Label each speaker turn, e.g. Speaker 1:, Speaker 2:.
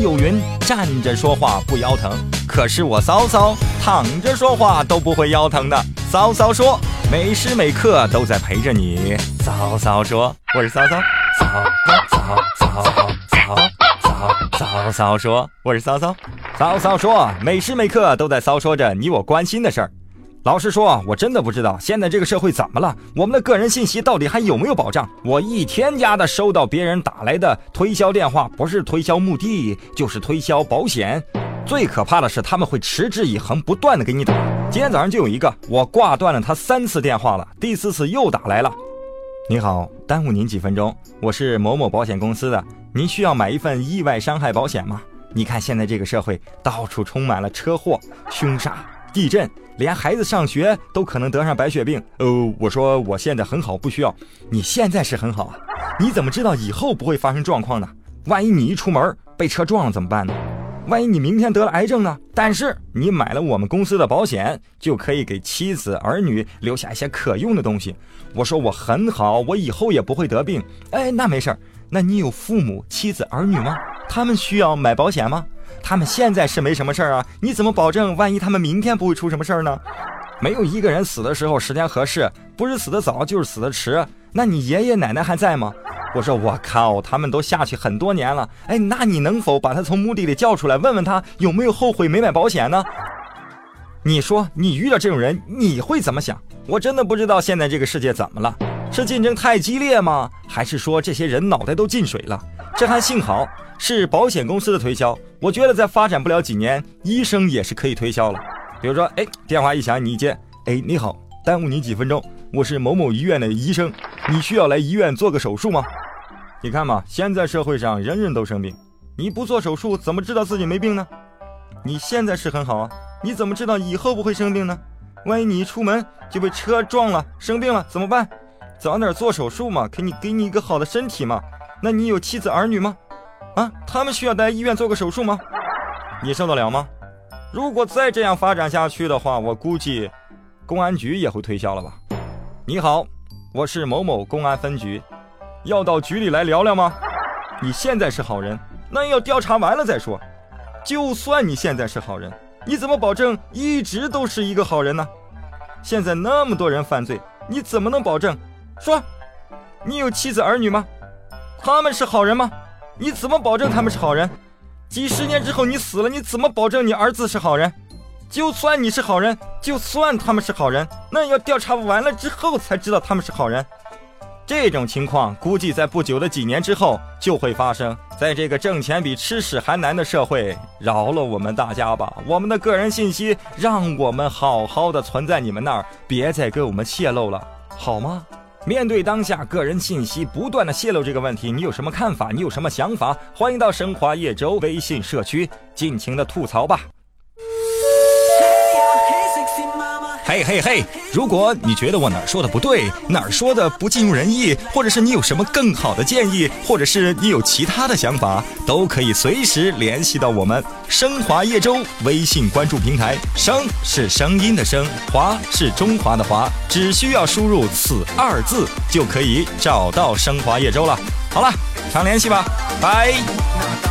Speaker 1: 有云：“站着说话不腰疼。”可是我骚骚躺着说话都不会腰疼的。骚骚说：“每时每刻都在陪着你。”骚骚说：“我是骚骚。”骚骚骚骚骚骚骚骚说：“我是骚骚。”骚骚说：“每时每刻都在骚说着你我关心的事儿。”老实说，我真的不知道现在这个社会怎么了，我们的个人信息到底还有没有保障？我一天家的收到别人打来的推销电话，不是推销墓地，就是推销保险。最可怕的是，他们会持之以恒，不断的给你打。今天早上就有一个，我挂断了他三次电话了，第四次又打来了。你好，耽误您几分钟，我是某某保险公司的，您需要买一份意外伤害保险吗？你看现在这个社会到处充满了车祸、凶杀。地震，连孩子上学都可能得上白血病。哦，我说我现在很好，不需要。你现在是很好啊，你怎么知道以后不会发生状况呢？万一你一出门被车撞了怎么办呢？万一你明天得了癌症呢？但是你买了我们公司的保险，就可以给妻子儿女留下一些可用的东西。我说我很好，我以后也不会得病。哎，那没事儿。那你有父母、妻子、儿女吗？他们需要买保险吗？他们现在是没什么事儿啊，你怎么保证万一他们明天不会出什么事儿呢？没有一个人死的时候时间合适，不是死的早就是死的迟。那你爷爷奶奶还在吗？我说我靠，他们都下去很多年了。哎，那你能否把他从墓地里叫出来，问问他有没有后悔没买保险呢？你说你遇到这种人你会怎么想？我真的不知道现在这个世界怎么了，是竞争太激烈吗？还是说这些人脑袋都进水了？这还幸好。是保险公司的推销，我觉得再发展不了几年，医生也是可以推销了。比如说，哎，电话一响你一接，哎，你好，耽误你几分钟，我是某某医院的医生，你需要来医院做个手术吗？你看嘛，现在社会上人人都生病，你不做手术怎么知道自己没病呢？你现在是很好啊，你怎么知道以后不会生病呢？万一你一出门就被车撞了，生病了怎么办？早点做手术嘛，给你给你一个好的身体嘛。那你有妻子儿女吗？啊，他们需要在医院做个手术吗？你受得了吗？如果再这样发展下去的话，我估计公安局也会推销了吧？你好，我是某某公安分局，要到局里来聊聊吗？你现在是好人，那要调查完了再说。就算你现在是好人，你怎么保证一直都是一个好人呢？现在那么多人犯罪，你怎么能保证？说，你有妻子儿女吗？他们是好人吗？你怎么保证他们是好人？几十年之后你死了，你怎么保证你儿子是好人？就算你是好人，就算他们是好人，那要调查完了之后才知道他们是好人。这种情况估计在不久的几年之后就会发生在这个挣钱比吃屎还难的社会。饶了我们大家吧，我们的个人信息让我们好好的存在你们那儿，别再给我们泄露了，好吗？面对当下个人信息不断的泄露这个问题，你有什么看法？你有什么想法？欢迎到神华叶舟微信社区尽情的吐槽吧。嘿嘿！如果你觉得我哪儿说的不对，哪儿说的不尽如人意，或者是你有什么更好的建议，或者是你有其他的想法，都可以随时联系到我们升华叶舟微信关注平台。声是声音的声，华是中华的华，只需要输入此二字就可以找到升华叶舟了。好了，常联系吧，拜。